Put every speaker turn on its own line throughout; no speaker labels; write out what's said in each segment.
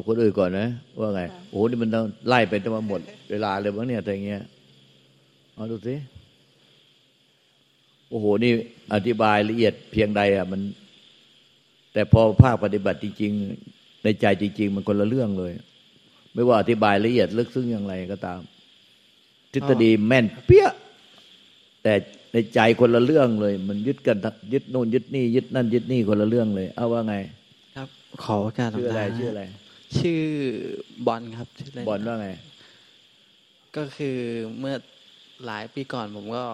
เอาคนอื่นก่อนนะ ว่าไง โอ้โหนี่มันต้องไล่ไปจนมาหมด เวลาเลยมั้งเนี่ยแต่เงี้ยเอาดูสิโอ้โหนี่อธิบายละเอียดเพียงใดอะมัน แต่พอภาคปฏิบัติจริง ๆ ในใจจริง ๆ มันคนละเรื่องเลย ไม่ว่าอธิบายละเอียดลึกซึ้งอย่างไรก็ตาม ทฤษฎีแม่นเปี้ยแต่ในใจคนละเรื่องเลย มันยึดกันยึดโน่นยึดนี่ยึดนั่นยึดนี่คนละเรื่องเลย เอาว่าไง
ครับ ขอโอกาส
ชื่ออะไร
หลวงตา
ชื่ออะไร
ชื่อบอลครับชื่อเล่น
บอลว่าไง
ก็คือเมื่อหลายปีก่อนผมก็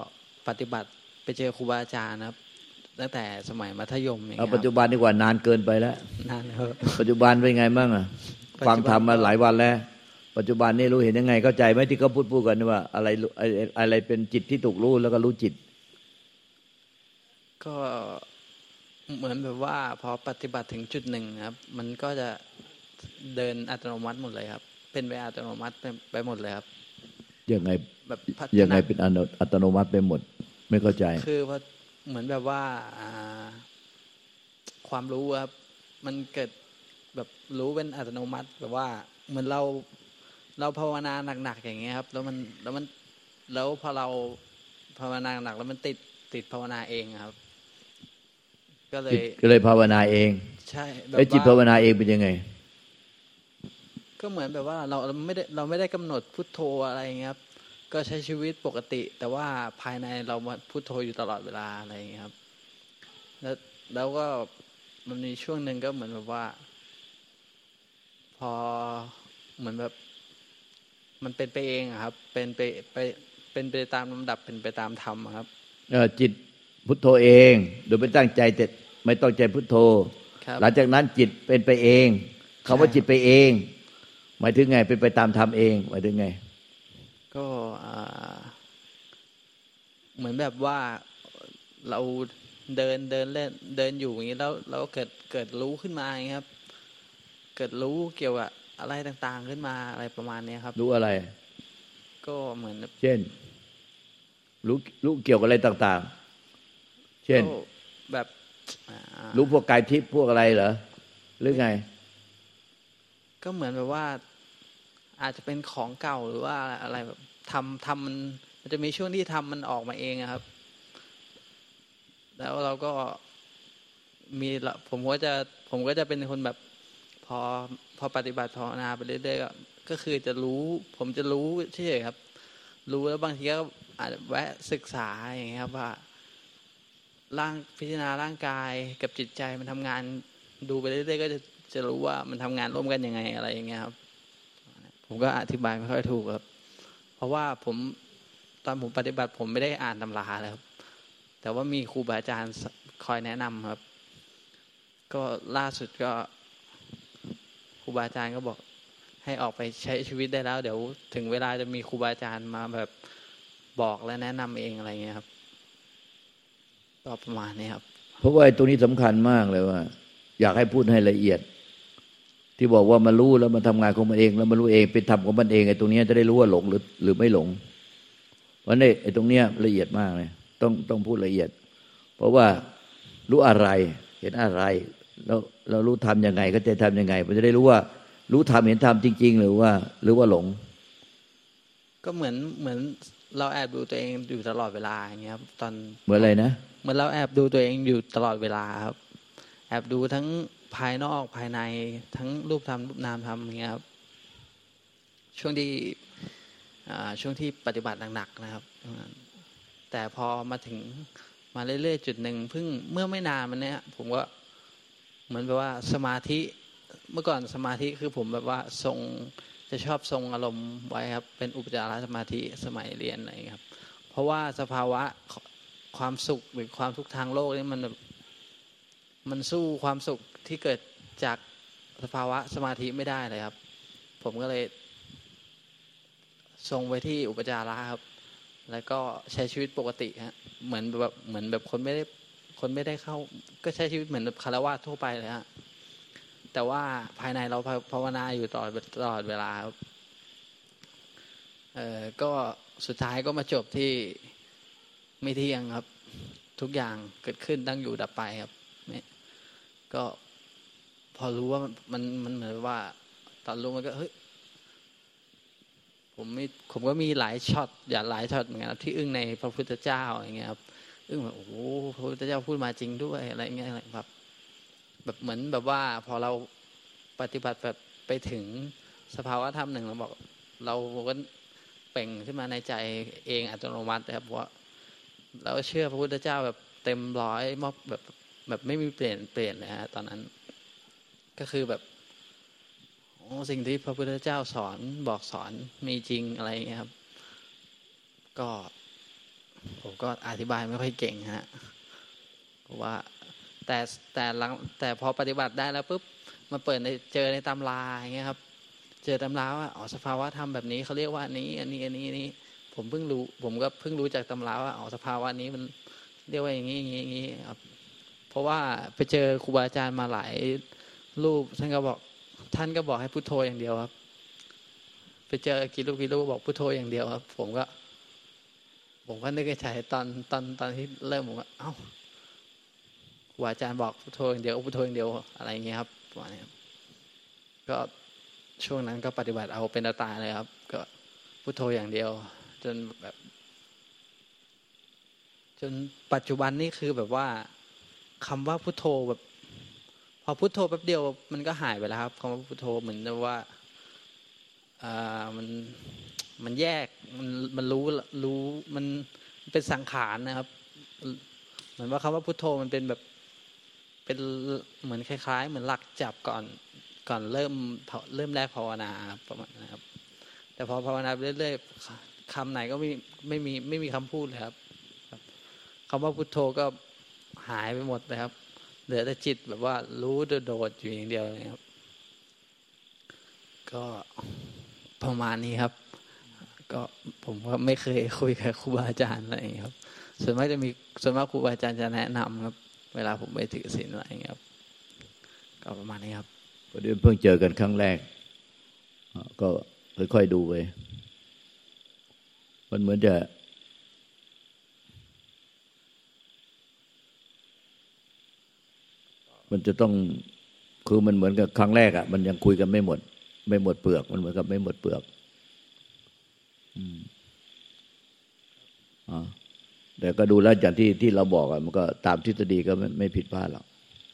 ปฏิบัติไปเจอครูบาอาจารย์นะครับตั้งแต่สมัยมัธยมอย่าง
เอา
เงี้ย
ปัจจุบันดีกว่านานเกินไปแล้ว
นานแล้ว
ปัจจุบันเป็นไงบ้างอะ
ปัจจุบัน
ฟังธรรมมาหลายวันแล้ว ปัจจุบันนี่รู้เห็นยังไง เข้าใจไหมที่เขาพูดพูดกันว่า อะไรอะไรอะไรเป็นจิตที่ถูกรู้แล้วก็รู้จิต
ก็เหมือนแบบว่าพอปฏิบัติถึงจุดหนึ่งครับ มันก็จะ เดินอัตโนมัติหมดเลยครับ เป็นไปอัตโนมัติไปไปหมดเลยครับ
ยังไง
แบบพัฒ
ยังไง
นา
เป็นอัตโนอัตโนมัติไปหมด ไม่เข้าใจ
คือว่าเหมือนแบบว่าอ่าความรู้ครับมันเกิดแบบรู้เป็นอัตโนมัติแบบว่าเหมือนเราเราภาวนาหนักๆอย่างเงี้ยครับ แล้วมันแล้วมันแล้วพอเราภาวนาหนักแล้วมันติดติดภาวนาเองครับ ก็เล
จิต
ย
ก็เลยภาวนาเอง
ใช่แบบ
ไอ้จิตภาวนาเองเป็นยังไง
ก็เหมือนแบบว่าเราเราไม่ได้เราไม่ได้กำหนดพุทโธอะไรอย่างเงี้ยครับ ก็ใช้ชีวิตปกติ แต่ว่าภายในเรามาพุทโธอยู่ตลอดเวลาอะไรอย่างเงี้ยครับ แล้วแล้วก็มันมีช่วงหนึ่งก็เหมือนแบบว่า พอเหมือนแบบมันเป็นไปเองอะครับ เป็นไปไปเป็นไปตามลำดับเป็นไปตามธรรมอะครับ
เอ่อจิตพุทโธเอง โดยไม่ตั้งใจแต่ไม่ต้องใจพุทโธ
ครับ
หลังจากนั้นจิตเป็นไปเองคำว่า
ใช่
จิตไปเอง หมายถึงไงเป็นไปตามธรรมเองหมายถึงไง
ก็อ่าเหมือนแบบว่าเราเดินเดินเล่นเดินอยู่อย่างนี้แล้วเราก็เกิดเกิดรู้ขึ้นมาอย่างนี้ครับ เกิดรู้เกี่ยวกับอะไรต่างๆขึ้นมาอะไรประมาณเนี้ยครับ
รู้อะไร
ก็เหมือนแบบ
เช่น รู้รู้เกี่ยวกับอะไรต่าง ๆ เช่น
ก็แบบอ่า
รู้พวกกายทิพย์พวกอะไรเหรอหรือไง
ก็เหมือนแบบว่า อาจจะเป็นของเก่าหรือว่าอะไรแบบทำทำมันมันจะมีช่วงที่ทำมันออกมาเองครับ แล้วเราก็มีละผมก็จะผมก็จะเป็นคนแบบพอพอปฏิบัติภาวนาไปเรื่อยๆก็ก็คือจะรู้ ผมจะรู้เฉยๆครับ รู้แล้วบางทีก็อาจจะแวะศึกษาอย่างเงี้ยครับว่าร่างพิจารณาร่างกายกับจิตใจมันทำงานดูไปเรื่อยๆก็จะ จะรู้ว่ามันทำงานร่วมกันยังไงอะไรอย่างเงี้ยครับ ผมก็อธิบายไม่ค่อยถูกครับ เพราะว่าผมตอนผมปฏิบัติผมไม่ได้อ่านตำราเลยครับ แต่ว่ามีครูบาอาจารย์คอยแนะนำครับ ก็ล่าสุดก็ครูบาอาจารย์ก็บอกให้ออกไปใช้ชีวิตได้แล้ว เดี๋ยวถึงเวลาจะมีครูบาอาจารย์มาแบบบอกและแนะนำเองอะไรเงี้ยครับก็ประมาณนี้ครับ
เพราะว่าไอ้ตรงนี้สำคัญมากเลยว่า อยากให้พูดให้ละเอียด ที่บอกว่ามันรู้แล้วมันทำงานของมันเอง แล้วมันรู้เองเป็นธรรมของมันเองไอ้ตรงเนี้ยจะได้รู้ว่าหลงหรือ หรือไม่หลงเพราะนี่ไอ้ตรงเนี้ยละเอียดมากเลยต้องต้องพูดละเอียด เพราะว่ารู้อะไรเห็นอะไร แล้วเรารู้ทำยังไงก็จะทำยังไงมันจะได้รู้ว่า รู้ทำเห็นทำจริง ๆ หรือว่า หรือว่าหลง
ก็เหมือนเหมือนเราแอบดูตัวเองอยู่ตลอดเวลาอย่างเงี้ยครับตอน
เหมือนอะไรนะ
เหมือนเราแอบดูตัวเองอยู่ตลอดเวลาครับ แอบดูทั้ง ภายนอกภายในทั้งรูปธรรมรูปนามธรรมอย่างเงี้ยครับช่วงที่ช่วงที่ปฏิบัติหนักๆนะครับ แต่พอมาถึงมาเรื่อยๆจุดหนึ่งเพิ่งเมื่อไม่นานมันเนี้ยผมก็เหมือนแบบว่าสมาธิเมื่อก่อนสมาธิคือผมแบบว่าทรงจะชอบทรงอารมณ์ไว้ครับ เป็นอุปจารสมาธิสมัยเรียนอะไรครับ เพราะว่าสภาวะความสุขหรือความทุกข์ทางโลกนี่มันมันสู้ความสุข ที่เกิดจากสภาวะสมาธิไม่ได้เลยครับ ผมก็เลยทรงไว้ที่อุปจาระครับ แล้วก็ใช้ชีวิตปกติฮะเหมือนแบบเหมือนแบบคนไม่ได้คนไม่ได้เข้า ก็ใช้ชีวิตเหมือนคารวะทั่วไปเลยฮะแต่ว่าภายในเราภาวนาอยู่ตลอดตลอดเวลาครับเอ่อก็สุดท้ายก็มาจบที่ไม่เที่ยงครับ ทุกอย่างเกิดขึ้นตั้งอยู่ดับไปครับก็ พอรู้ว่ามันมันเหมือนว่า ตอนรู้มันก็เฮ้ยผมมีผมก็มีหลายช็อตอย่าหลายช็อตเหมือนกันที่อึ้งในพระพุทธเจ้าอย่างเงี้ยครับอึ้งแบบโอ้โหพระพุทธเจ้าพูดมาจริงด้วยอะไรเงี้ยแบบ แบบเหมือนแบบว่า พอเราปฏิบัติแบบไปถึงสภาวะธรรมหนึ่งเราบอก เราก็เป่งขึ้นมาในใจเองอัตโนมัตินะครับว่าเราเชื่อพระพุทธเจ้าแบบเต็มร้อยมอบแบบแบบไม่มีเปลี่ยนเปลี่ยนเลยฮะตอนนั้น ก็คือแบบโอ้สิ่งที่พระพุทธเจ้าสอนบอกสอนมีจริงอะไรเงี้ยครับ ก็ผมก็อธิบายไม่ค่อยเก่งฮะเพราะว่าแต่แต่หลังแต่พอปฏิบัติได้แล้วปุ๊บมาเปิดในเจอในตำราอย่างเงี้ยครับ เจอตำราว่าอ๋อสภาวะธรรมแบบนี้เขาเรียกว่าอันนี้ อันนี้อันนี้นนี้ ผมเพิ่งรู้ ผมก็เพิ่งรู้จากตำราว่าอ๋อสภาวะนี้มันเรียกว่าอย่างนี้อย่างนี้อย่างนี้ครับ เพราะว่าไปเจอครูบาอาจารย์มาหลาย รูปท่านก็บอก ท่านก็บอกให้พุโทโธอย่างเดียวครับ ไปเจอกี่รูปกี่รูปบอกพุโทโธอย่างเดียวครับ ผมก็ผมก็นึกในใจตอนตอนตอนที่เริ่มผมก็เอ้าครูบาอาจารย์บอกพุทโธอย่างเดียวพุทโธอย่างเดียวอะไรอย่างเงี้ยครับประมาณนี้ครับก็ช่วงนั้นก็ปฏิบัติเอาเป็นตาเลยครับ ก็พุทโธอย่างเดียว จนแบบ จนปัจจุบันนี่คือแบบว่าคำว่าพุทโธแบบ พอพุทโธแป๊บเดียวมันก็หายไปแล้วครับคำว่าพุทโธเหมือนว่าอ่ามันมันแยกมันมันรู้รู้มันเป็นสังขารนะครับเหมือนว่าคำว่าพุทโธมันเป็นแบบเป็นเหมือนคล้าย ๆ เหมือนหลักจับก่อนก่อนเริ่มเริ่มแรกภาวนาประมาณนะครับ แต่พอภาวนาเรื่อยๆคำไหนก็ไม่ไม่มีไม่มีคำพูดเลยครับคำว่าพุทโธก็หายไปหมดเลยครับ เหลือแต่จิตแบบว่ารู้โดดอยู่อย่างเดียวเลยครับ ก็ประมาณนี้ครับ ก็ผมก็ไม่เคยคุยกับครูบาอาจารย์อะไรอย่างนี้ครับ ส่วนมากจะมีส่วนมากครูบาอาจารย์จะแนะนำครับ เวลาผมไปถือศีลอะไรอย่างนี้ครับ ก็ประมาณนี้ครับ
ประเดี๋ยวเพิ่งเจอกันครั้งแรก ก็ค่อยๆดูไปมันเหมือนจะ มันจะต้องคือมันเหมือนกับครั้งแรกอะ่ะ มันยังคุยกันไม่หมด ไม่หมดเปลือก มันเหมือนกับไม่หมดเปลือก อืมอ่าแต่ก็ดูแล้วอย่างที่ที่เราบอกอะมันก็ตามทฤษฎีก็ไม่ไม่ผิดพลาดหรอก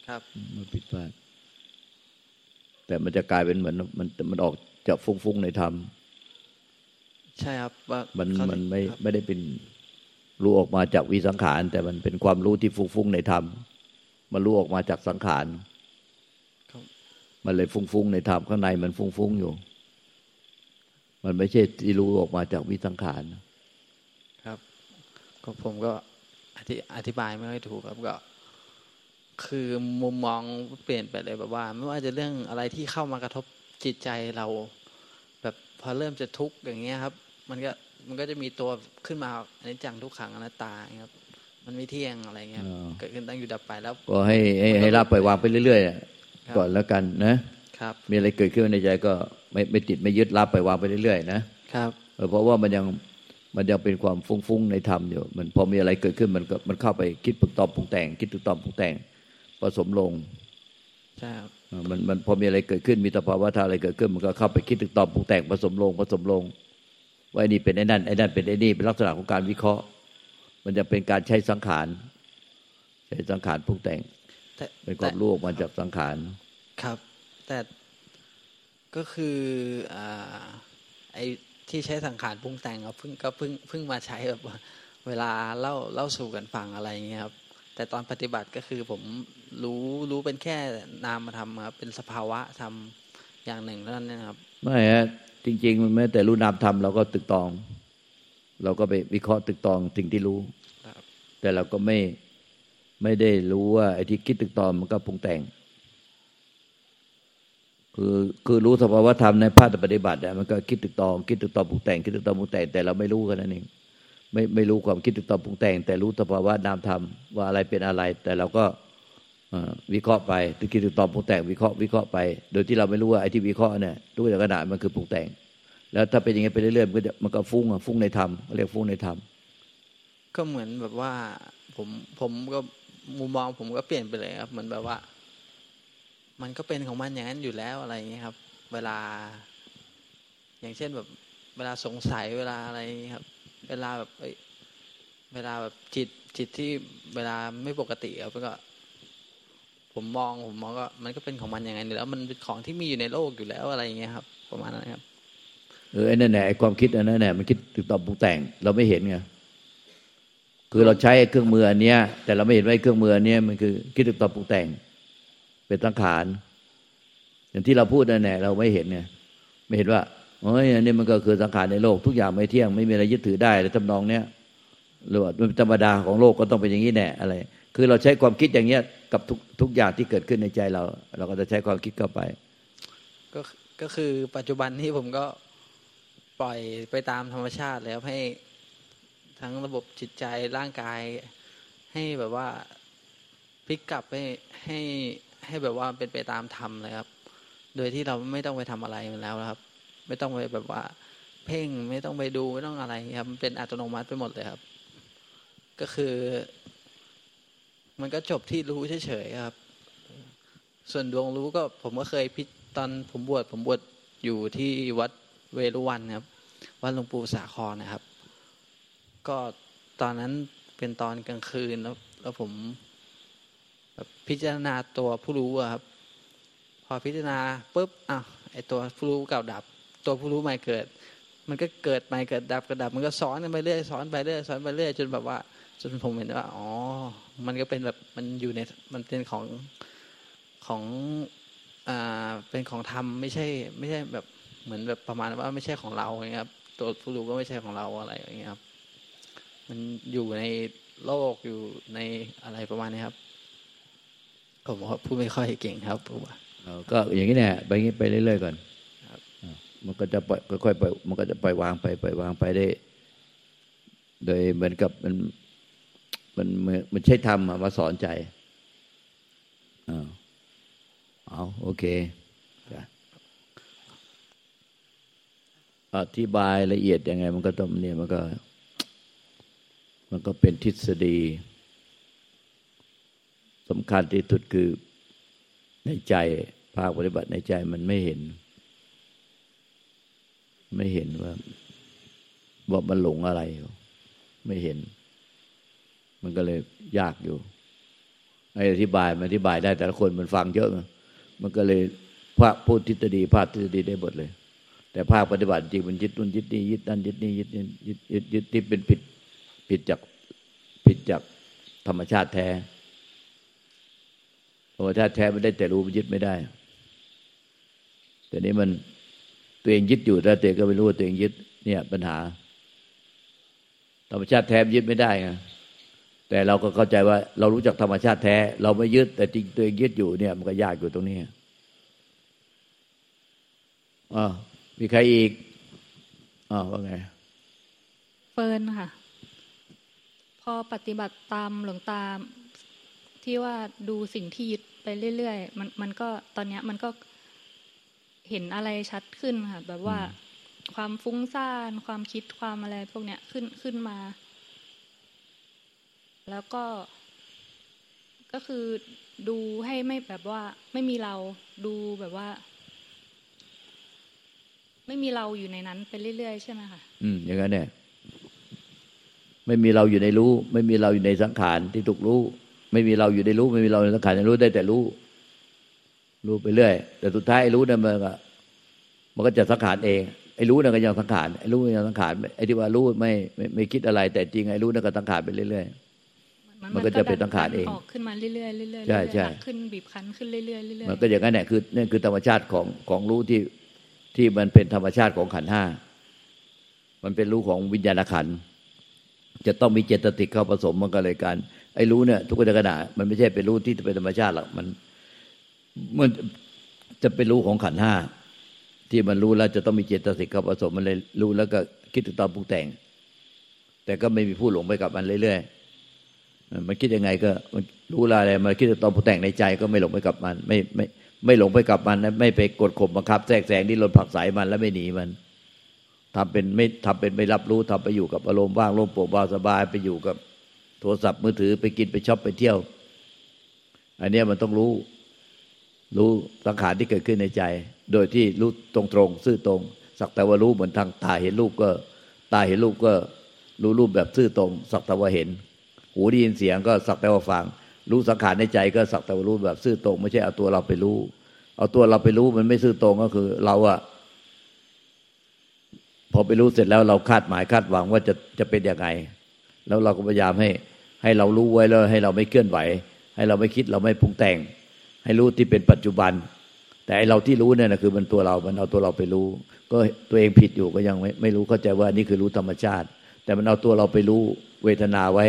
ครับ
ไม่ผิดพลาด แต่มันจะกลายเป็นเหมือน มันมันออกจะฟุ้งๆในธรรม
ใช่ครับ
มันมันไม่ไม่ได้เป็นรู้ออกมาจากวิสังขาร แต่มันเป็นความรู้ที่ฟุ้งๆในธรรม มันรู้ออกมาจากสังขารมันเลยฟุ้งๆในธรรมข้างในมันฟุ้งๆอยู่ มันไม่ใช่ที่รู้ออกมาจากวิสังขาร
ครับ ก็ผมก็อธิบายไม่ค่อยถูกครับก็ คือมุมมองเปลี่ยนไปเลยแบบว่า ไม่ว่าจะเรื่องอะไรที่เข้ามากระทบจิตใจเรา แบบพอเริ่มจะทุกข์อย่างเงี้ยครับ มันก็มันก็จะมีตัวขึ้นมาอันนี้จังทุกขังอนัตตาครับ มันไม่เที่ยงอะไรเงี้ยเกิดขึ้นตั้งอยู่ดับไปแล้ว
ก็ให้ให้ให้รับไปวางไปเรื่อยๆก่อนแล้วกันนะครับ มีอะไรเกิดขึ้นในใจก็ไม่ไม่ติดไม่ยึดรับไปวางไปเรื่อยๆนะครับเพราะว่ามันยังมันยังเป็นความฟุ้งๆในธรรมอยู่ มันพอมีอะไรเกิดขึ้นมันก็มันเข้าไปคิดปรุงตอบปรุงแต่ง คิดปรุงตอบปรุงแต่งผสมลง
ใช่ครับ
มันมันพอมีอะไรเกิดขึ้นมีสภาวะธาตุอะไรเกิดขึ้น มันก็เข้าไปคิดตึกตอบปรุงแต่งผสมลงผสมลงว่าไอ้นี่เป็นไอ้นั่นไอ้นั่นเป็นไอ้นี่เป็นลักษณะของการวิเคราะห์ มันจะเป็นการใช้สังขารใช้สังขารปรุงแต่งเป็นความรู้ออกมาจากสังขาร
ครับ แต่ก็คืออไอ้ที่ใช้สังขารปรุงแต่งเพิ่งก็เพิ่งเพิ่งมาใช้แบบเวลาเล่าเล่าสู่กันฟังอะไรเงี้ยครับ แต่ตอนปฏิบัติก็คือผมรู้รู้เป็นแค่นามธรรมครับเป็นสภาวะธรรมอย่างหนึ่งเท่านั้นนะครับ
ไม่ฮะจริง ๆ มันแม้แต่รู้นามธรรมเราก็ตึกตอง เราก็ไปวิเคราะห์ตึกตองสิ่งที่รู้ แต่เราก็ไม่ไม่ได้รู้ว่าไอ้ที่คิดตึกตองมันก็ปรุงแต่ง คือคือรู้สภาวธรรมในภาคปฏิบัติเนี่ยมันก็คิดตึกตอง คิดตึกตองปรุงแต่ง คิดตึกตองปรุงแต่งแต่เราไม่รู้กันนั่นเองไม่ไม่รู้ความคิดตึกตองปรุงแต่ง แต่รู้สภาวะนามธรรมว่าอะไรเป็นอะไร แต่เราก็วิเคราะห์ไปตึกคิดตึกตองปรุงแต่งวิเคราะห์วิเคราะห์ไป โดยที่เราไม่รู้ว่าไอ้ที่วิเคราะห์เนี่ยรู้จากขณะมันคือปรุงแต่ง แล้วถ้าเป็นอย่างนี้ไปเรื่อยๆมันก็มันก็ฟุ้งอะฟุ้งในธรรมเรียกฟุ้งในธรรม
ก็เหมือนแบบว่า ผมผมก็มุมมองผมก็เปลี่ยนไปเลยครับ เหมือนแบบว่า มันก็เป็นของมันอย่างนั้นอยู่แล้วอะไรอย่างนี้ครับ เวลา อย่างเช่นแบบ เวลาสงสัยเวลาอะไรครับ เวลาแบบเวลาแบบจิตจิตที่เวลาไม่ปกติครับก็ ผมมองผมมองก็ มันก็เป็นของมันอย่างไงแล้ว มันเป็นของที่มีอยู่ในโลกอยู่แล้วอะไรอย่างเงี้ยครับ ประมาณนั้นครับ
เออไอ้นั่นแหละไอ้ความคิดอันนั้นแหละมันคิดตึกตอบปรุงแต่ง เราไม่เห็นไงคือเราใช้เครื่องมืออันเนี้ย แต่เราไม่เห็นว่าเครื่องมืออันเนี้ยมันคือคิดตึกตอบปรุงแต่ง เป็นสังขารอย่างที่เราพูดนั่นแหละเราไม่เห็นไงไม่เห็นว่าโอ้ยอันนี้มันก็คือสังขารในโลกทุกอย่างไม่เที่ยงไม่มีอะไรยึดถือได้ในทำนองเนี้ยหรือว่าเป็นธรรมดาของโลกก็ต้องเป็นอย่างนี้แน่อะไร คือเราใช้ความคิดอย่างเงี้ยกับทุกทุกอย่างที่เกิดขึ้นในใจเรา เราก็จะใช้ความคิดเข้าไป
ก็ก็คือปัจจุบันที่ผมก็ ปล่อยไปตามธรรมชาติแล้วให้ทั้งระบบจิตใจร่างกาย ให้แบบว่าพลิกกลับให้ให้ให้แบบว่าเป็นไปตามธรรมเลยครับ โดยที่เราไม่ต้องไปทำอะไรมันแล้วครับ ไม่ต้องไปแบบว่า เพ่งไม่ต้องไปดูไม่ต้องอะไรครับมันเป็นอัตโนมัติไปหมดเลยครับ ก็คือ มันก็จบที่รู้เฉยๆครับ ส่วนดวงรู้ก็ผมก็เคยพิตอนผมบวชผมบวชอยู่ที่วัด เวรุวันครับวัดหลวงปู่สาครนะครับ ก็ตอนนั้นเป็นตอนกลางคืนแล้วแล้วผมพิจารณาตัวผู้รู้ครับ พอพิจารณาปุ๊บอ้าวไอตัวผู้รู้เก่าดับ ตัวผู้รู้ใหม่เกิด มันก็เกิดใหม่เกิดดับกระดับ มันก็ซ้อนกันไปเรื่อยซ้อนไปเรื่อยซ้อนไปเรื่อยจนแบบว่า จนผมเห็นว่าอ๋อ มันก็เป็นแบบมันอยู่ในมันเป็นของของอ่าเป็นของธรรมไม่ใช่ ไม่ใช่แบบ เหมือนแบบประมาณว่าไม่ใช่ของเราอย่างเงี้ยครับ ตัวผู้รู้ก็ไม่ใช่ของเราอะไรอย่างเงี้ยครับ มันอยู่ในโลกอยู่ในอะไรประมาณนี้ครับผมว่าพูดไม่ค่อยเก่งครับผมว่า
ก็อย่างนี้แน่ไปงี้ไปเรื่อยๆก่อนมันก็จะปล่อยค่อยๆปล่อยมันก็จะปล่อยวางไปปล่อยวางไปได้ โดยเหมือนกับมันมันมันใช้ธรรมมาสอนใจอ่าเอาโอเค อธิบายละเอียดยังไง มันก็ต้องเนี่ยมันก็ มันก็เป็นทฤษฎีสำคัญที่สุดคือในใจภาคปฏิบัติในใจมันไม่เห็น ไม่เห็นว่าว่ามันหลงอะไร ไม่เห็น มันก็เลยยากอยู่ไอ้อธิบายมันอธิบายได้แต่ละคนมันฟังเยอะ มันก็เลยพระพูดทฤษฎีภาคทฤษฎีได้หมดเลย แต่ภาคปฏิบัติจริงมันยึดนุ่นยึดนี่ยึดนั่นยึดนี่ยึดนี่ยึดยึดยึดที่เป็นผิดผิดจากผิดจากธรรมชาติแท้ธรรมชาติแท้ไม่ได้แต่รู้มันยึดไม่ได้ แต่นี้มันตัวเองยึดอยู่แต่ตัวเองก็ไม่รู้ว่าตัวเองยึดเนี่ย ปัญหา ธรรมชาติแท้ยึดไม่ได้ไงแต่เราก็เข้าใจว่า เรารู้จักธรรมชาติแท้ เราไม่ยึด แต่จริงตัวเองยึดอยู่เนี่ย มันก็ยากอยู่ตรงนี้อ๋อ มีใครอีกอ๋อว่าไง
เฟิร์นค่ะ พอปฏิบัติตามหลวงตาที่ว่าดูสิ่งที่ยึดไปเรื่อยๆ มันมันก็ตอนเนี้ยมันก็เห็นอะไรชัดขึ้นค่ะ แบบว่าความฟุ้งซ่าน ความคิดความอะไรพวกเนี้ยขึ้นขึ้นมา แล้วก็ก็คือดูให้ไม่แบบว่าไม่มีเราดูแบบว่า ไม่มีเราอยู่ในนั้นไปเรื่อยๆใช่ไหมคะ
อืมอย่างนั้นเนี่ยไม่มีเราอยู่ในรู้ ไม่มีเราอยู่ในสังขารที่ถูกรู้ ไม่มีเราอยู่ในรู้ ไม่มีเราในสังขารในรู้ได้แต่รู้ รู้ไปเรื่อย แต่สุดท้ายไอ้รู้นั่นมันก็มันก็จะสังขารเองไอ้รู้นั่นก็ยังสังขารไอ้รู้ยังสังขารไอ้ที่ว่ารู้ไม่ไม่ไม่คิดอะไร แต่จริงไอ้รู้นั่นก็สังขารไปเรื่อยๆมันก็จะเป็นสังขารเอง
ออกขึ้นมาเรื่อยๆเรื่อย
ๆใช่ใช่
ขึ้นบีบคั้นขึ้นเรื่อยๆเรื่อย
ๆมันก็อย่างนั้นแหละคือนี่คือธรรมชาติของของรู้ที่ ที่มันเป็นธรรมชาติของขันห้า มันเป็นรู้ของวิญญาณขัน จะต้องมีเจตติกเข้าผสมมันก็เลยการไอ้รู้เนี่ย ทุกขณะมันไม่ใช่เป็นรู้ที่เป็นธรรมชาติหรอกมันมันจะเป็นรู้ของขันห้าที่มันรู้แล้วจะต้องมีเจตสิกเข้าผสมมันเลยรู้แล้วก็คิดถึงตอนปรุงแต่ง แต่ก็ไม่มีผู้หลงไปกับมันเรื่อยๆมันคิดยังไงก็มันรู้อะไรมันคิดถึงตอนปรุงแต่งในใจก็ไม่หลงไปกับมัน ไม่ไม่ ไม่หลงไปกับมันนะไม่ไปกดข่มบังคับแทรกแซงที่ลนผักสายมันแล้วไม่หนีมันทำเป็นไม่ทำเป็นไม่รับรู้ทำไปอยู่กับอารมณ์ว่างโล่งโปร่งเบาสบายไปอยู่กับโทรศัพท์มือถือไปกินไปช็อปไปเที่ยว อันนี้มันต้องรู้ รู้สังขารที่เกิดขึ้นในใจ โดยที่รู้ตรงตรงซื่อตรง สักแต่ว่ารู้เหมือนทางตาเห็นรูปก็ ตาเห็นรูปก็ รู้รูปแบบซื่อตรง สักแต่ว่าเห็น หูได้ยินเสียงก็สักแต่ว่าฟัง รู้สังขารในใจก็สักแต่ว่ารู้แบบซื่อตรง ไม่ใช่เอาตัวเราไปรู้ เอาตัวเราไปรู้มันไม่ซื่อตรงก็คือ เราอะพอไปรู้เสร็จแล้วเราคาดหมายคาดหวังว่าจะจะเป็นยังไง แล้วเราก็พยายามให้ ให้เรารู้ไว้แล้วให้เราไม่เคลื่อนไหว ให้เราไม่คิดเราไม่ปรุงแต่ง ให้รู้ที่เป็นปัจจุบัน แต่ไอเราที่รู้เนี่ยนะคือมันตัวเรา มันเอาตัวเราไปรู้ ก็ตัวเองผิดอยู่ก็ยังไม่ไม่รู้เข้าใจว่านี่คือรู้ธรรมชาติ แต่มันเอาตัวเราไปรู้เวทนาไว้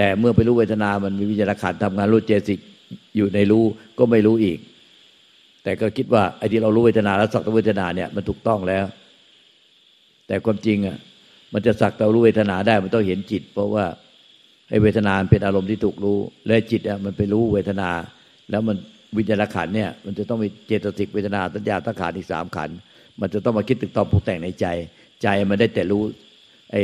แต่เมื่อไปรู้เวทนา มันมีวิญญาณขันทำงานรู้เจสิกอยู่ในรู้ก็ไม่รู้อีก แต่ก็คิดว่าไอ้ที่เรารู้เวทนาแล้วสักแต่เวทนาเนี่ยมันถูกต้องแล้ว แต่ความจริงอะมันจะสักแต่รู้เวทนาได้มันต้องเห็นจิต เพราะว่าไอ้เวทนาเป็นอารมณ์ที่ถูกรู้ และจิตอะมันไปรู้เวทนา แล้วมันวิญญาณขันเนี่ยมันจะต้องมีเจตสิกเวทนาสัญญาตั้งขันอีกสามขัน มันจะต้องมาคิดตึกตองปรุงแต่งในใจ ใจมันได้แต่รู้ไอ้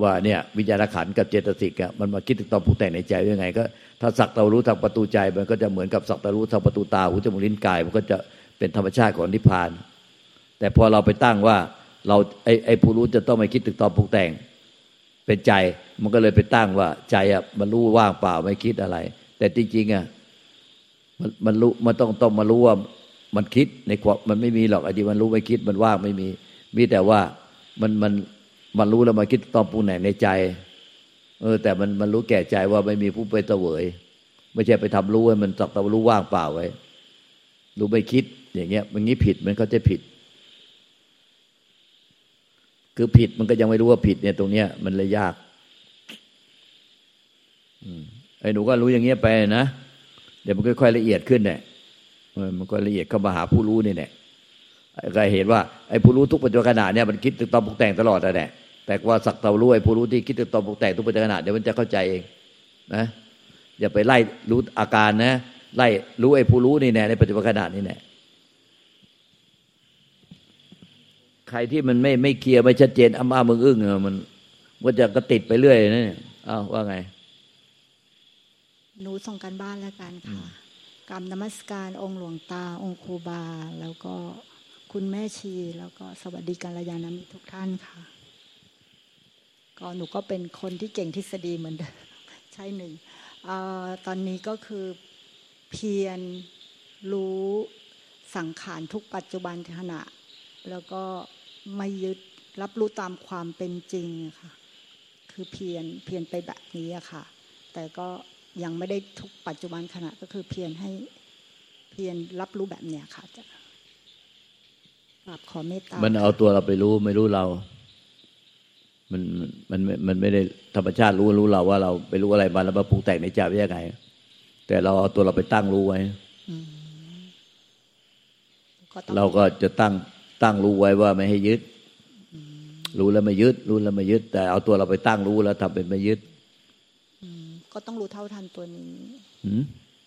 ว่าเนี่ยวิญญาณขันกับเจตสิกอะมันมาคิดตึกตองปรุงแต่งในใจยังไง ก็ถ้าสักตารู้ทางประตูใจ มันก็จะเหมือนกับสักตารู้ทางประตูตาหูจมูกลิ้นกาย มันก็จะเป็นธรรมชาติของนิพพาน แต่พอเราไปตั้งว่าเราไอ้ไอ้ผู้รู้จะต้องไม่คิดตึกตองปรุงแต่ง เป็นใจมันก็เลยไปตั้งว่าใจอะมันรู้ว่างเปล่าไม่คิดอะไร แต่จริงๆอะมันมันรู้มันต้องต้องมารู้ว่ามันคิดในความมันไม่มีหรอกไอ้ที่มันรู้ไม่คิดมันว่างไม่มี มีแต่ว่ามันมัน มันรู้แล้วมาคิดตองปรุงแต่งในใจ เออ แต่มันมันรู้แก่ใจว่าไม่มีผู้ไปเสวย ไม่ใช่ไปทำรู้ให้มันสักแต่รู้ว่างเปล่าไว้ รู้ไม่คิดอย่างเงี้ยมันงี้ผิดมันก็จะผิด คือผิดมันก็ยังไม่รู้ว่าผิดเนี่ยตรงเนี้ยมันเลยยากไอ้หนูก็รู้อย่างเงี้ยไปนะเดี๋ยวมันค่อยๆละเอียดขึ้นเนี่ยมันก็ละเอียดเข้ามาหาผู้รู้นี่แหละก็เห็นว่าไอ้ผู้รู้ทุกปัจจุบันขณะเนี่ยมันคิดตึกตอมปรุงแต่งตลอดแหละ แต่ว่าสักเตารู้ไอ้ผู้รู้ที่คิดตึกตอมปรุงแต่งทุกปัจจุบันขณะเดี๋ยวมันจะเข้าใจเองนะอย่าไปไล่รู้อาการนะไล่รู้ไอ้ผู้รู้นี่แน่ในปัจจุบันขณะนี่แน่ใครที่มันไม่ไม่เคลียร์ไม่ชัดเจนอ้ามึงอึ้งมันว่าจะก็ติดไปเรื่อยนะเนี่ยอ้าวว่าไง
หนูส่งการบ้านแล้วกันค่ะกรรมนมัสการองค์หลวงตาองค์ครูบา แล้วก็คุณแม่ชี แล้วก็สวัสดีกัลยาณมิตรทุกท่านค่ะ ก็หนูก็เป็นคนที่เก่งทฤษฎีเหมือนเดิมใช่หนึ่งอตอนนี้ก็คือเพียรรู้สังขารทุกปัจจุบันขณะ แล้วก็ไม่ยึดรับรู้ตามความเป็นจริงค่ะ คือเพียรเพียรไปแบบนี้ค่ะ แต่ก็ยังไม่ได้ทุกปัจจุบันขณะก็คือเพียรให้เพียรรับรู้แบบเนี้ยค่ะจะกราบขอเมตตา
มันเอาตัวเราไปรู้ไม่รู้เรา มันมันมันไม่ได้ธรรมชาติรู้รู้เราว่าเราไปรู้อะไรมาแล้วมาปรุงแต่งในใจไว้ยังไง แต่เราเอาตัวเราไปตั้งรู้ไว้เราก็จะตั้งตั้งรู้ไว้ว่าไม่ให้ยึด รู้แล้วไม่ยึด รู้แล้วไม่ยึด แต่เอาตัวเราไปตั้งรู้แล้วทำเป็นไม่ยึด
ก็ต้องรู้เท่าทันตัวนี้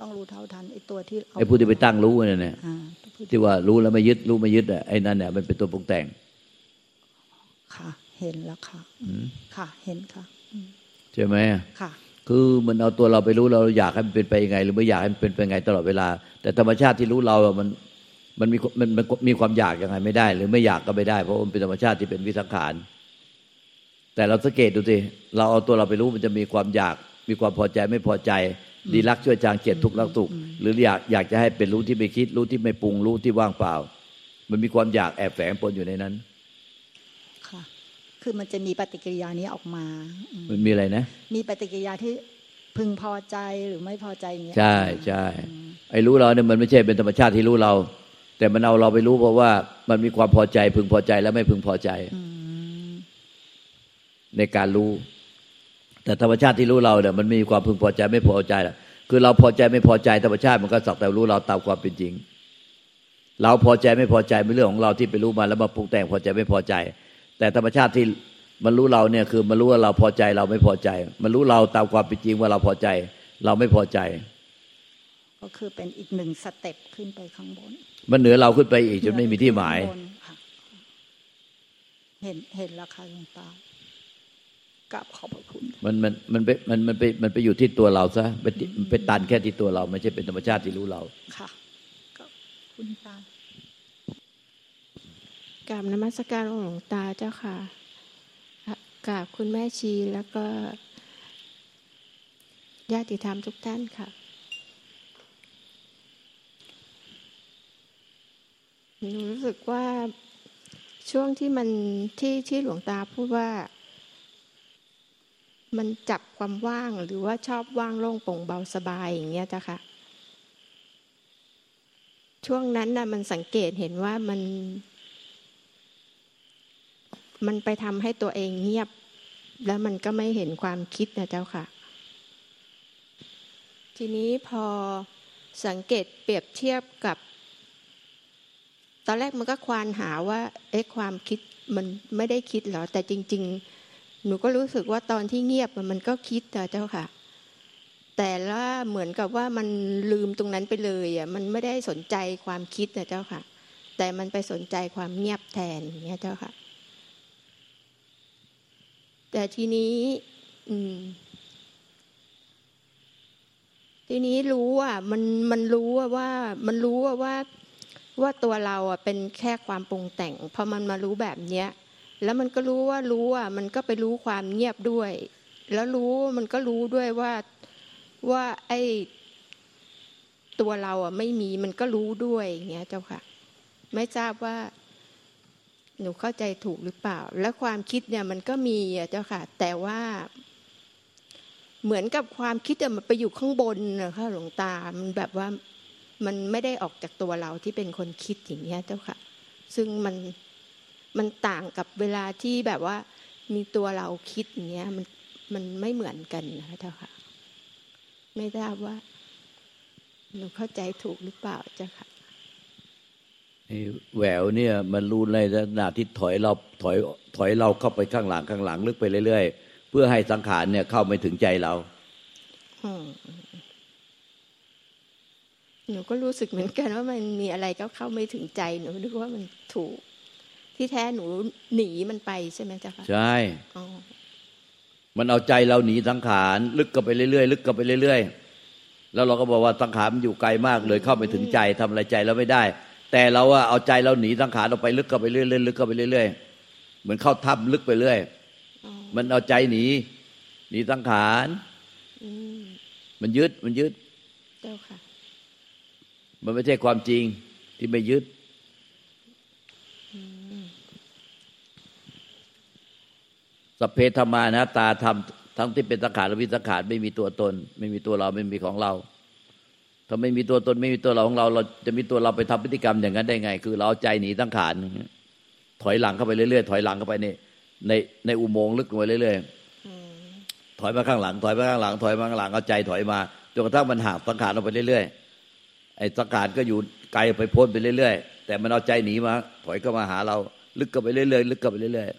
ต้องรู้เท่าทันไอ้ตัวที่
ไอ้ผู้ที่ไปตั้งรู้เนี่ยเนี่ยที่ว่ารู้แล้วไม่ยึด รู้ไม่ยึดอะไอ้นั่นเนี่ยมันเป็นตัวปรุงแต่ง
ค่ะ เห็นแล้วค่ะค่ะ เห็นค่ะ
ใช่ไหม
ค่ะ
คือมันเอาตัวเราไปรู้เราอยากให้มันเป็นไปยังไง หรือไม่อยากให้มันเป็นไปยังไงตลอดเวลา แต่ธรรมชาติที่รู้เรามันมันมีมันมันมีความอยากยังไงไม่ได้ หรือไม่อยากก็ไม่ได้เพราะมันเป็นธรรมชาติที่เป็นวิสังขารแต่เราสังเกตดูสิเราเอาตัวเราไปรู้มันจะมีความอยากมีความพอใจไม่พอใจ ดีรักช่วยจางเกลียดทุกข์รักทุกข์หรืออยากอยากจะให้เป็นรู้ที่ไม่คิดรู้ที่ไม่ปรุงรู้ที่ว่างเปล่า มันมีความอยากแอบแฝงปนอยู่ในนั้น
ค่ะ คือมันจะมีปฏิกิริยานี้ออกมา
มันมีอะไรนะ
มีปฏิกิริยาที่พึงพอใจหรือไม่พอใจอย่างเงี้ย
ใช่ใช่ไอ้รู้เราเนี่ยมันไม่ใช่เป็นธรรมชาติที่รู้เรา แต่มันเอาเราไปรู้เพราะว่ามันมีความพอใจ พึงพอใจและไม่พึงพอใจในการรู้ แต่ธรรมชาติที่รู้เราเนี่ยมันมีความพึงพอใจไม่พอใจแหละคือเราพอใจไม่พอใจธรรมชาติมันก็สักแต่รู้เราตามความเป็นจริง เราพอใจไม่พอใจเป็นเรื่องของเราที่ไปรู้มาแล้วมาปรุงแต่งพอใจไม่พอใจ แต่ธรรมชาติที่มันรู้เราเนี่ยคือมันรู้ว่าเราพอใจเราไม่พอใจ มันรู้เราตามความเป็นจริงว่าเราพอใจ เราไม่พอใจ
ก็คือเป็นอีกหนึ่งสเต็ปขึ้นไปข้างบน
มันเหนือเราขึ้นไปอีกจนไม่มีที่หมาย
เห็นเห็นราคาลงตากับขอบพระคุณ
มันมันมันไปมันมันไปมันไปอยู่ที่ตัวเราซะไปมันไปตันแค่ที่ตัวเรา ไม่ใช่เป็นธรรมชาติที่รู้เรา
ค่ะ
คุณตา
กราบนมัสการองค์หลวงตาเจ้าค่ะกราบคุณแม่ชีแล้วก็ญาติธรรมทุกท่านค่ะ หนูรู้สึกว่าช่วงที่มันที่ที่หลวงตาพูดว่า มันจับความว่างหรือว่าชอบว่างโล่งโปร่งเบาสบายอย่างเงี้ยจ้ะค่ะ ช่วงนั้นน่ะมันสังเกตเห็นว่ามัน มันไปทำให้ตัวเองเงียบ แล้วมันก็ไม่เห็นความคิดนะเจ้าค่ะ ทีนี้พอสังเกตเปรียบเทียบกับ ตอนแรกมันก็ควานหาว่า เอ๊ะความคิดมันไม่ได้คิดหรอ แต่จริง ๆ หนูก็รู้สึกว่าตอนที่เงียบมันก็คิดนะเจ้าค่ะ แต่ละเหมือนกับว่ามันลืมตรงนั้นไปเลยอะมันไม่ได้สนใจความคิดนะเจ้าค่ะ แต่มันไปสนใจความเงียบแทนอย่างเงี้ยเจ้าค่ะ แต่ทีนี้ อืม ทีนี้รู้อะ มันมันรู้ว่า มันรู้ว่าว่าตัวเราอะเป็นแค่ความปรุงแต่งพอมันมารู้แบบเนี้ย แล้วมันก็รู้ว่ารู้อะ มันก็ไปรู้ความเงียบด้วย แล้วรู้มันก็รู้ด้วยว่าว่า ไอ้ตัวเราอะ ไม่มีมันก็รู้ด้วยอย่างเงี้ย เจ้าค่ะ ไม่ทราบว่า หนูเข้าใจถูกหรือเปล่า แล้วความคิดเนี่ยมันก็มีเจ้าค่ะ แต่ว่า เหมือนกับความคิดอะมันไปอยู่ข้างบนนะคะหลวงตา มันแบบว่ามันไม่ได้ออกจากตัวเราที่เป็นคนคิดอย่างเงี้ยเจ้าค่ะ ซึ่งมันมันต่างกับเวลาที่แบบว่า มีตัวเราคิดอย่างเงี้ย มันมันไม่เหมือนกันนะเจ้าค่ะ ไม่ทราบว่าหนูเข้าใจถูกหรือเปล่าเจ้าค่ะ
แหววเนี่ย มันรู้ในลักษณะที่ถอยเราถอยถอยเราเข้าไปข้างหลังข้างหลังลึกไปเรื่อยๆ เพื่อให้สังขารเนี่ยเข้าไม่ถึงใจเรา
อืมหนูก็รู้สึกเหมือนกันว่ามันมีอะไรก็เข้าไม่ถึงใจหนูนึกว่ามันถูก ที่แท้หนูหนีมันไปใช่ไหมจ๊ะคะ
ใช่
อ๋อ
มันเอาใจเราหนีสังขารลึกกันไปเรื่อยๆลึกกันไปเรื่อยๆแล้วเราก็บอกว่าสังขารมันอยู่ไกลมากเลยเข้าไปถึงใจทำอะไรใจเราไม่ได้ แต่เราว่าเอาใจเราหนีสังขารออกไปลึกกันไปเรื่อยๆลึกกันไปเรื่อยๆเหมือนเข้าถ้ำลึกไปเรื่อย
อ๋อ
มันเอาใจหนี หนีสังขาร
อืม
มันยึดมันยึด
เจ้าค่ะ
มันไม่ใช่ความจริงที่ไม่ยึด
อืม
สัพเพธรรมานะตาธรรมทั้งที่เป็นสังขารและวิสังขารไม่มีตัวตน ไม่มีตัวเราไม่มีของเรา ถ้าไม่มีตัวตนไม่มีตัวเราของเรา เราจะมีตัวเราไปทำพฤติกรรมอย่างนั้นได้ไง คือเราเอาใจหนีสังขารถอยหลังเข้าไปเรื่อยๆถอยหลังเข้าไปในในในอุโมงค์ลึกลงไปเรื่อย
อืม
ๆถอยมาข้างหลัง ถอยมาข้างหลัง ถอยมาข้างหลังเอาใจถอยมาจนกระทั่งมันห่างสังขารออกไปเรื่อยๆไอ้สังขารก็อยู่ไกลไปพ้นไปเรื่อยๆแต่มันเอาใจหนีมา ถอยเข้ามาหาเรา ลึกเข้าไปเรื่อยๆลึกเข้าไปเรื่อยๆ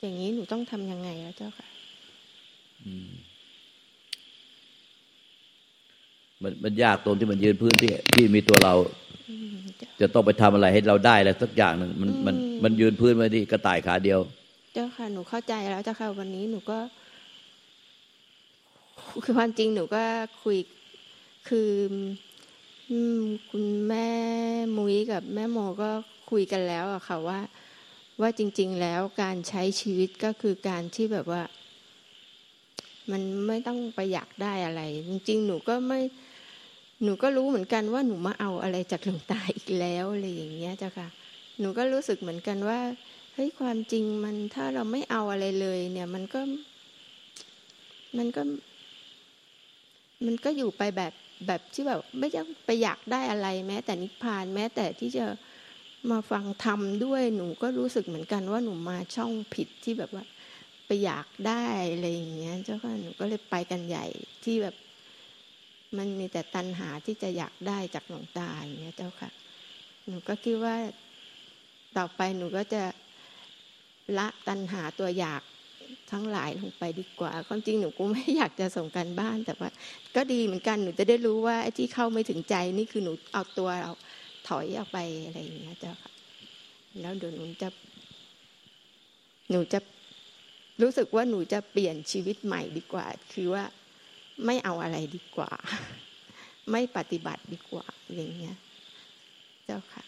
อย่างนี้หนูต้องทำยังไงอะเจ้าค่ะ
มั นมันยากตรงที่มันยืนพื้นที่ที่มีตัวเรา
อืมเจ้า
จะต้องไปทำอะไรให้เราได้อะไรสักอย่างหนึ่งมันมัน
อืม
มันยืนพื้นมาที่กระต่ายขาเดียว
เจ้าค่ะหนูเข้าใจแล้วเจ้าค่ะวันนี้หนูก็ คือความจริงหนูก็คุยคืออืมคุณแม่มุ้ยกับแม่โมก็คุยกันแล้วอะค่ะว่า ว่าจริง ๆ แล้วการใช้ชีวิตก็คือการที่แบบว่า มันไม่ต้องไปอยากได้อะไร จริง ๆ หนูก็ไม่ หนูก็รู้เหมือนกันว่าหนูมาเอาอะไรจากหลวงตาอีกแล้วอะไรอย่างเงี้ยเจ้าค่ะ หนูก็รู้สึกเหมือนกันว่าเฮ้ยความจริงมันถ้าเราไม่เอาอะไรเลย เนี่ย มันก็ มันก็ มันก็อยู่ไปแบบแบบที่แบบไม่ต้องไปอยากได้อะไร แม้ แต่นิพพานแม้ แต่ที่จะมาฟังธรรมด้วยหนูก็รู้สึกเหมือนกันว่าหนูมาช่องผิดที่แบบว่า ไปอยากได้อะไรอย่างเงี้ยเจ้าค่ะหนูก็เลยไปกันใหญ่ที่แบบ มันมีแต่ตัณหาที่จะอยากได้จากหลวงตาอย่างเงี้ยเจ้าค่ะ หนูก็คิดว่าต่อไปหนูก็จะละตัณหาตัวอยากทั้งหลายลงไปดีกว่า ความจริงหนูก็ไม่อยากจะส่งกันบ้าน แต่ว่า ก็ดีเหมือนกันหนูจะได้รู้ว่าไอ้ที่เข้าไม่ถึงใจนี่คือหนูเอาตัวเราถอยออกไปอะไรอย่างเงี้ยเจ้าค่ะ แล้วเดี๋ยวหนูจะ หนูจะรู้สึกว่าหนูจะเปลี่ยนชีวิตใหม่ดีกว่า คือว่า ไม่เอาอะไรดีกว่า ไม่ปฏิบัติดีกว่าอย่างเงี้ย เจ้าค่ะ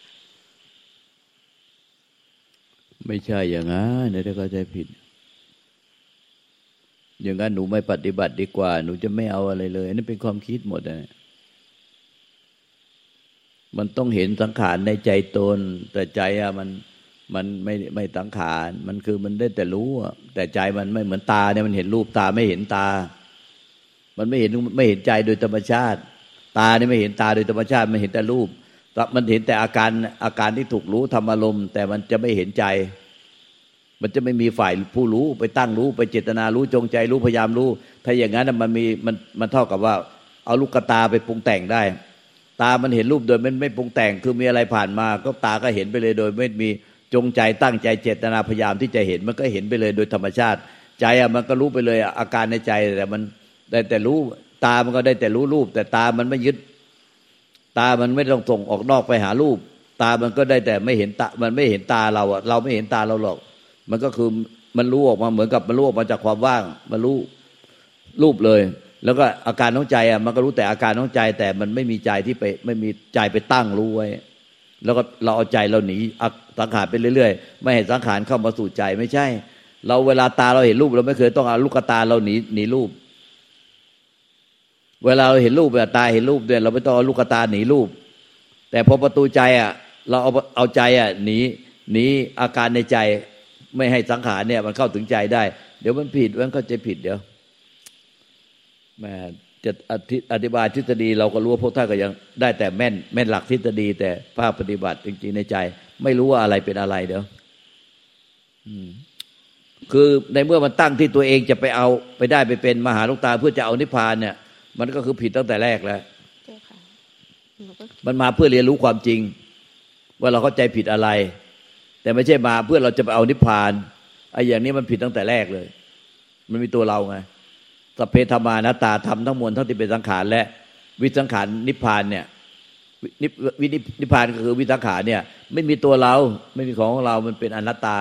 ไม่ใช่อย่างนั้นเดี๋ยวเข้าใจผิด อย่างนั้นหนูไม่ปฏิบัติดีกว่า หนูจะไม่เอาอะไรเลยนั่นเป็นความคิดหมดนะมันต้องเห็นสังขารในใจตน แต่ใจอะมันมันไม่ไม่สังขาร มันคือมันได้แต่รู้แต่ใจมันไม่เหมือนตาเนี่ยมันเห็นรูปตาไม่เห็นตา มันไม่เห็นไม่เห็นใจโดยธรรมชาติ ตาเนี่ยไม่เห็นตาโดยธรรมชาติมันเห็นแต่รูปมันเห็นแต่อาการอาการที่ถูกรู้ธรรมอารมณ์ แต่มันจะไม่เห็นใจ มันจะไม่มีฝ่ายผู้รู้ไปตั้งรู้ไปเจตนารู้จงใจรู้พยายามรู้ ถ้าอย่างนั้นมันมีมันมันเท่ากับว่า เอาลูกตาไปปรุงแต่งได้ ตามันเห็นรูปโดยมันไม่ปรุงแต่งคือมีอะไรผ่านมา ก็ตาก็เห็นไปเลยโดย ไม่มีจงใจตั้งใจเจตนาพยายามที่จะเห็นมันก็เห็นไปเลยโดยธรรมชาติ ใจอะมันก็รู้ไปเลยอาการในใจแต่มัน ได้แต่รู้ ตามันก็ได้แต่รู้รูป แต่ตามันไม่ยึด ตามันไม่ต้องส่งออกนอกไปหารูป ตามันก็ได้แต่ไม่เห็นตา มันไม่เห็นตาเราอะเราไม่เห็นตาเราหรอก มันก็คือมันรู้ออกมาเหมือนกับมันรู้ออกมาจากความว่างมันรู้รูปเลย แล้วก็อาการของใจอะมันก็รู้แต่อาการของใจ แต่มันไม่มีใจที่ไปไม่มีใจไปตั้งรู้ไว้แล้วก็เราเอาใจเราหนีสังขารไปเรื่อยๆ ไม่ให้สังขารเข้ามาสู่ใจไม่ใช่ เราเวลาตาเราเห็นรูปเราไม่เคยต้องเอาลูกตาเราหนีหนีรูป เวลาเราเห็นรูปแบบตาเห็นรูปเดียเราไม่ต้องเอาลูกตาหนีรูป แต่พอประตูใจอะ เราเอาเอาใจอะหนีหนีอาการในใจไม่ให้สังขารเนี่ย มันเข้าถึงใจได้ เดี๋ยวมันผิดมันก็จะผิดเดี๋ยวแม่จะอธิบายทฤษฎีเราก็รู้ว่าพวกท่านก็ยังได้แต่แม่นแม่นหลักทฤษฎี แต่ภาคปฏิบัติจริงๆในใจ ไม่รู้ว่าอะไรเป็นอะไรเดี๋ยวคือในเมื่อมันตั้งที่ตัวเองจะไปเอาไปได้ไปเป็นมหาลูกตาเพื่อจะเอานิพพานเนี่ย มันก็คือผิดตั้งแต่แรกแล้วมันมาเพื่อเรียนรู้ความจริง ว่าเราเข้าใจผิดอะไร แต่ไม่ใช่มาเพื่อเราจะไปเอานิพพานไอ้อย่างนี้มันผิดตั้งแต่แรกเลย มันมีตัวเราไงสเพธมานาตาทำทั้งมวลทั้งที่เป็นสังขารและวิสังขารนิพพานเนี่ยนิวินิพพานก็คือวิสังขารเนี่ย ไม่มีตัวเราไม่มีของของเรามันเป็นอนัตตา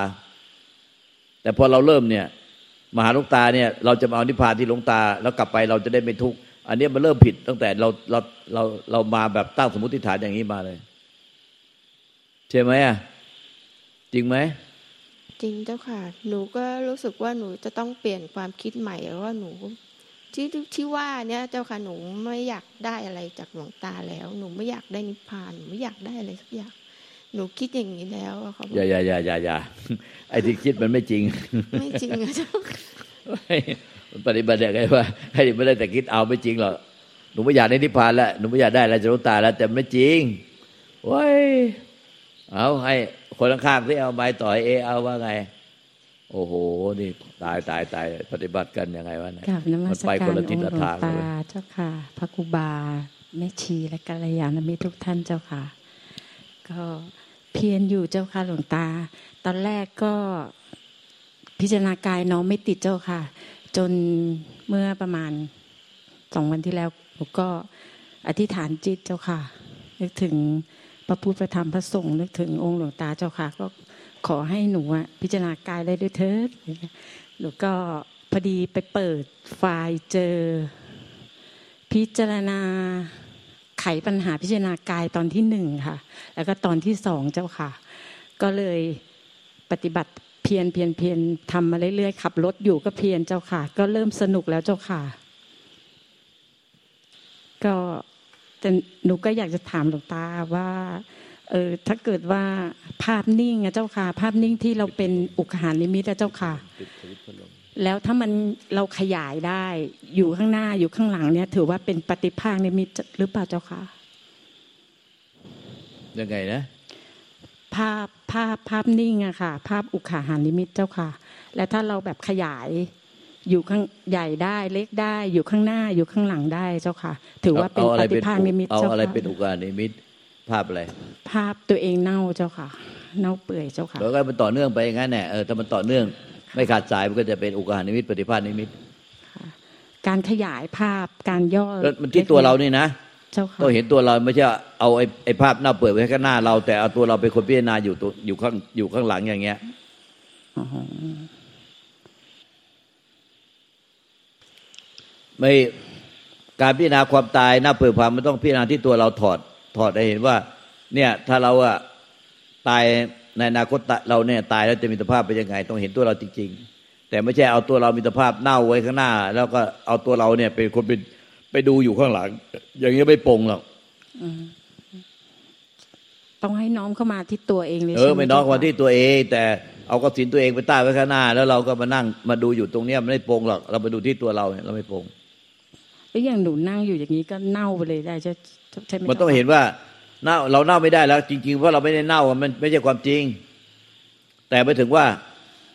แต่พอเราเริ่มเนี่ย มหาลูกตาเนี่ย เราจะมาเอานิพพานที่ลงตา แล้วกลับไปเราจะได้ไม่ทุกข์ อันนี้มันเริ่มผิดตั้งแต่เราเราเราเรามาแบบตั้งสมมติฐานอย่างนี้มาเลย ใช่ไหมอะจริงไหม
จริงเจ้าค่ะ หนูก็รู้สึกว่าหนูจะต้องเปลี่ยนความคิดใหม่ว่าหนูที่ที่ว่าเนี่ยเจ้าค่ะหนูไม่อยากได้อะไรจากหลวงตาแล้ว หนูไม่อยากได้นิพพานหนูไม่อยากได้อะไรสักอย่างหนูคิดอย่างนี้แล้ว
ครับอย่าอย่าอย่าอย่าอย่าไอ้ที่คิดมันไม่จริง
ไม่จริงอะเจ้า
ปฏิบัติอย่างไรว่าให้ไม่ได้แต่คิดเอาไม่จริงหรอกหนูไม่อยากได้นิพพานแล้วหนูไม่อยากได้อะไรจากหลวงตาแล้ว แต่ไม่จริงว้ยเอาให้คนข้างที่เอาไม้ต่อยเอเอาว่าไง โอ้โห นี่ตายตายตายปฏิบัติกันยังไงวะเนี่ย
มันไปคนละทิศละทางเลยเจ้าค่ะ พระกุบาแม่ชีและกัลยาณมิตรทุกท่านเจ้าค่ะ ก็เพียรอยู่เจ้าค่ะหลวงตา ตอนแรกก็พิจารณากายน้องไม่ติดเจ้าค่ะ จนเมื่อประมาณสองวันที่แล้วผมก็อธิษฐานจิตเจ้าค่ะ นึกถึงพระพุทธธรรมพระสงฆ์นึกถึงองค์หลวงตาเจ้าค่ะ ก็ขอให้หนูพิจารณากายได้ด้วยเถิดหนูก็พอดีไปเปิดไฟล์เจอ พิจารณาไขปัญหาพิจารณากายตอนที่หนึ่งค่ะ แล้วก็ตอนที่สองเจ้าค่ะ ก็เลยปฏิบัติ เพียรเพียรเพียรทำมาเรื่อยๆขับรถอยู่ก็เพียรเจ้าค่ะ ก็เริ่มสนุกแล้วเจ้าค่ะ ก็แต่หนูก็อยากจะถามหลวงตาว่าเออถ้าเกิดว่าภาพนิ่งอะเจ้าค่ะ ภาพนิ่งที่เราเป็นอุกหานิมิตอะเจ้าค่ะ แล้วถ้ามันเราขยายได้อยู่ข้างหน้าอยู่ข้างหลังเนี่ย ถือว่าเป็นปฏิภาคนิมิตหรือเปล่าเจ้าค่ะ
ยังไงนะ
ภาพภาพภาพนิ่งอะค่ะ ภาพอุกหานิมิตเจ้าค่ะ และถ้าเราแบบขยายอยู่ข้างใหญ่ได้เล็กได้อยู่ข้างหน้าอยู่ข้างหลังได้เจ้าค่ะ ถือว่าเป็นปฏิภาณนิมิต
เจ้าค่ะเอาอะไรเป็นอุกานิมิต ภาพอะไร
ภาพตัวเองเน่าเจ้าค่ะ เน่าเปื่อยเจ้าค่ะ
แล้วก็มันต่อเนื่องไปอย่างนั้นแหละเออถ้ามันต่อเนื่อง ไม่ขาดสายมันก็จะเป็นอุกานิมิต ปฏิภาณนิมิต
การขยายภาพการย่อ
มันที่ตัวเรานี่นะ ต้องเห็นตัวเราไม่ใช่เอาไอ้ไอ้ภาพเน่าเปื่อยไว้ข้างหน้าเรา แต่เอาตัวเราเป็นคนพิจารณาอยู่ตัวอยู่ข้างอยู่ข้างหลังอย่างเงี้ยไม่การพิจารณาความตายหน้าเปิดความมันต้องพิจารณาที่ตัวเราถอดถอดให้เห็นว่า เนี่ย ถ้าเราอะตายในอนาคตเราเนี่ยตายแล้วจะมีสภาพเป็นยังไง ต้องเห็นตัวเราจริง ๆ แต่ไม่ใช่เอาตัวเรามีสภาพเน่าไว้ข้างหน้า แล้วก็เอาตัวเราเนี่ยเป็นคนไป ไปดูอยู่ข้างหลัง อย่างนี้ไม่ปรงหรอก
ต้องให้น้อมเข้ามาที่ตัวเองเลย
เออไม่น้อมเข้ามาที่ตัวเอง แต่เอากระสินตัวเองไปต้าไว้ข้างหน้า แล้วเราก็มานั่งมาดูอยู่ตรงเนี้ยไม่ปรงหรอกเราไปดูที่ตัวเราเนี่ยเราไม่ปรง
แล้วอย่างหนูนั่งอยู่อย่างนี้ก็เน่าไปเลยได้ใช่ไหม
มันต้องเห็นว่าเน่าเราเน่าไม่ได้แล้ว จริงๆเพราะเราไม่ได้เน่ามันไม่ใช่ความจริง แต่ไปถึงว่า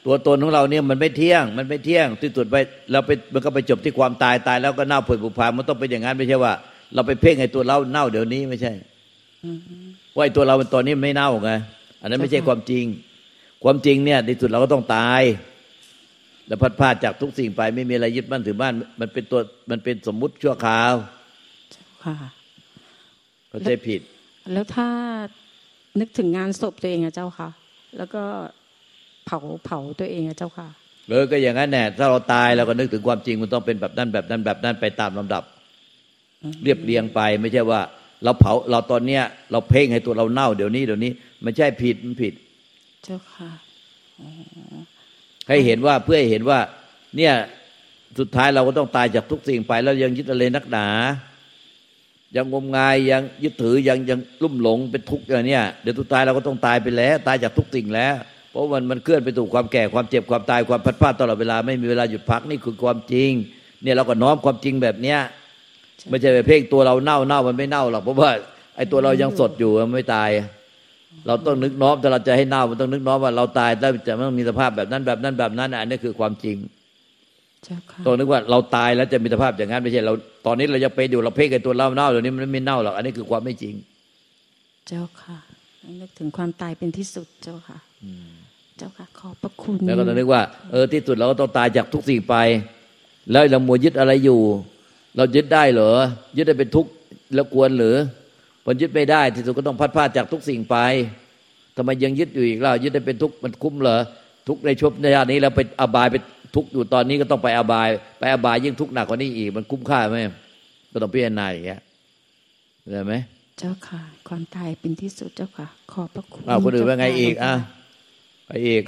ตัวตนของเราเนี่ยมันไม่เที่ยง มันไม่เที่ยงที่สุดไปเราไปมันก็ไปจบที่ความตายตายแล้วก็เน่าเผยผุพังมันต้องเป็นอย่างนั้นไม่ใช่ว่า เราไปเพ่งไอ้ตัวเราเน่าเดี๋ยวนี้ไม่ใช่ว่าไอ้ตัวเราตอนนี้ไม่เน่าไงอันนั้นไม่ใช่ความจริง ความจริงเนี่ยในสุดเราก็ต้องตายแล้วพัดพาจากทุกสิ่งไปไม่มีอะไรยึดมั่นถือมั่นมันเป็นตัวมันเป็นสมมุติชั่วคราว
ค่ะ
เข้าใจผิด
แล้วถ้านึกถึงงานศพตัวเองอะเจ้าค่ะ แล้วก็ เผาเผาตัวเองอะเจ้าค่ะ
เออก็อย่างนั้นแน่ถ้าเราตายเราก็นึกถึงความจริงมันต้องเป็นแบบนั้นแบบนั้นแบบนั้นไปตามลำดับ เรียบเรียงไปไม่ใช่ว่า เราเผาเราตอนเนี้ย เราเพ่งให้ตัวเราเน่าเดี๋ยวนี้เดี๋ยวนี้มันใช่ผิดมันผิด
เจ้าค่ะ
ให้เห็นว่าเพื่อให้เห็นว่า เนี่ยสุดท้ายเราก็ต้องตายจากทุกสิ่งไป แล้วยังยึดอะไรนักหนา ยังงมงายยังยึดถือยังยังลุ่มหลงเป็นทุกข์อย่างเนี้ยเดี๋ยวสุดท้ายเราก็ต้องตายไปแล้ว ตายจากทุกสิ่งแล้ว เพราะมันมันเคลื่อนไปสู่ความแก่ความเจ็บความตายความพัดพลาดตลอดเวลาไม่มีเวลาหยุดพักนี่คือความจริง เนี่ยเราก็น้อมความจริงแบบเนี้ยไม่ใช่ไปเพ่งตัวเราเน่าเน่ามันไม่เน่าหรอกเพราะว่าไอ้ตัวเรายังสดอยู่มันไม่ตาย เราต้องนึกน้อมแต่เราจะให้เน่ามันต้องนึกน้อมว่าเราตายแล้วจะไม่มีสภาพแบบนั้นแบบนั้นแบบนั้นอันนี้คือความจริงต้องนึกว่าเราตายแล้วจะมีสภาพอย่างนั้นไม่ใช่เราตอนนี้เราจะไปอยู่เราเพ่งไอ้ตัวเราเน่าเดี๋ยวนี้มันไม่เน่าหรอกอันนี้คือความไม่จริง
เจ้าค่ะนึกถึงความตายเป็นที่สุดเจ้าค่ะ จ้าค่ะขอบพระคุณ
แล้วก็ต้องนึกว่าเออที่สุดเราก็ต้องตายจากทุกสิ่งไป แล้วเรามัวยึดอะไรอยู่ เรายึดได้เหรอยึดได้เป็นทุกข์แล้วควรหรือพอยึดไม่ได้ที่สุดก็ต้องพัดพาจากทุกสิ่งไปทำไมยังยึดอยู่อีกล่ะยึดได้เป็นทุกข์มันคุ้มเหรอทุกในชุบในชาตินี้แล้วไปอบายไปทุกข์อยู่ตอนนี้ก็ต้องไปอบาย ไปอบายยิ่งทุกข์หนักกว่านี้อีก มันคุ้มค่าไหมก็ต้องพิจารณาอย่างเงี้ยได้ไหม
เจ้าค่ะ ความตายเป็นที่สุดเจ้าค่ะ ขอบพระคุณ
อ้าวคนอื่นว่าไงอีกอะ ไปอีก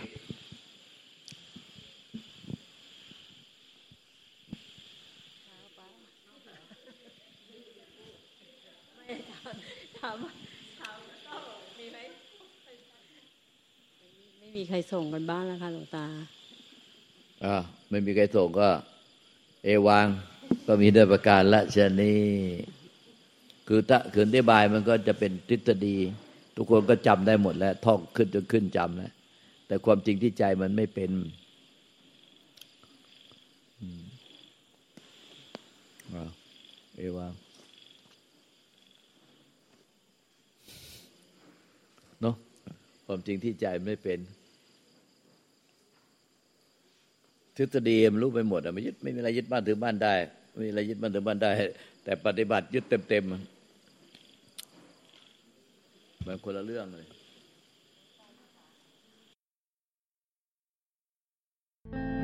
ไม่มีใครส่งกันบ้างแล้วค่ะหลวงตา
อ่าไม่มีใครส่งก็ เอวังก็มีด้วยประการละชนีคือถ้าขืนอธิบายมันก็จะเป็นทฤษฎี ทุกคนก็จำได้หมดแล้ว ท่องขึ้นจนขึ้นจำแล้ว แต่ความจริงที่ใจมันไม่เป็นเอวาเนาะความจริงที่ใจไม่เป็น ทฤษฎีมันรู้ไปหมดอะไม่ยึดไม่มีอะไรยึดบ้านถือบ้านได้ไม่มีอะไรยึดบ้านถือบ้านได้ แต่ปฏิบัติยึดเต็มๆมันคนละเรื่องเลย you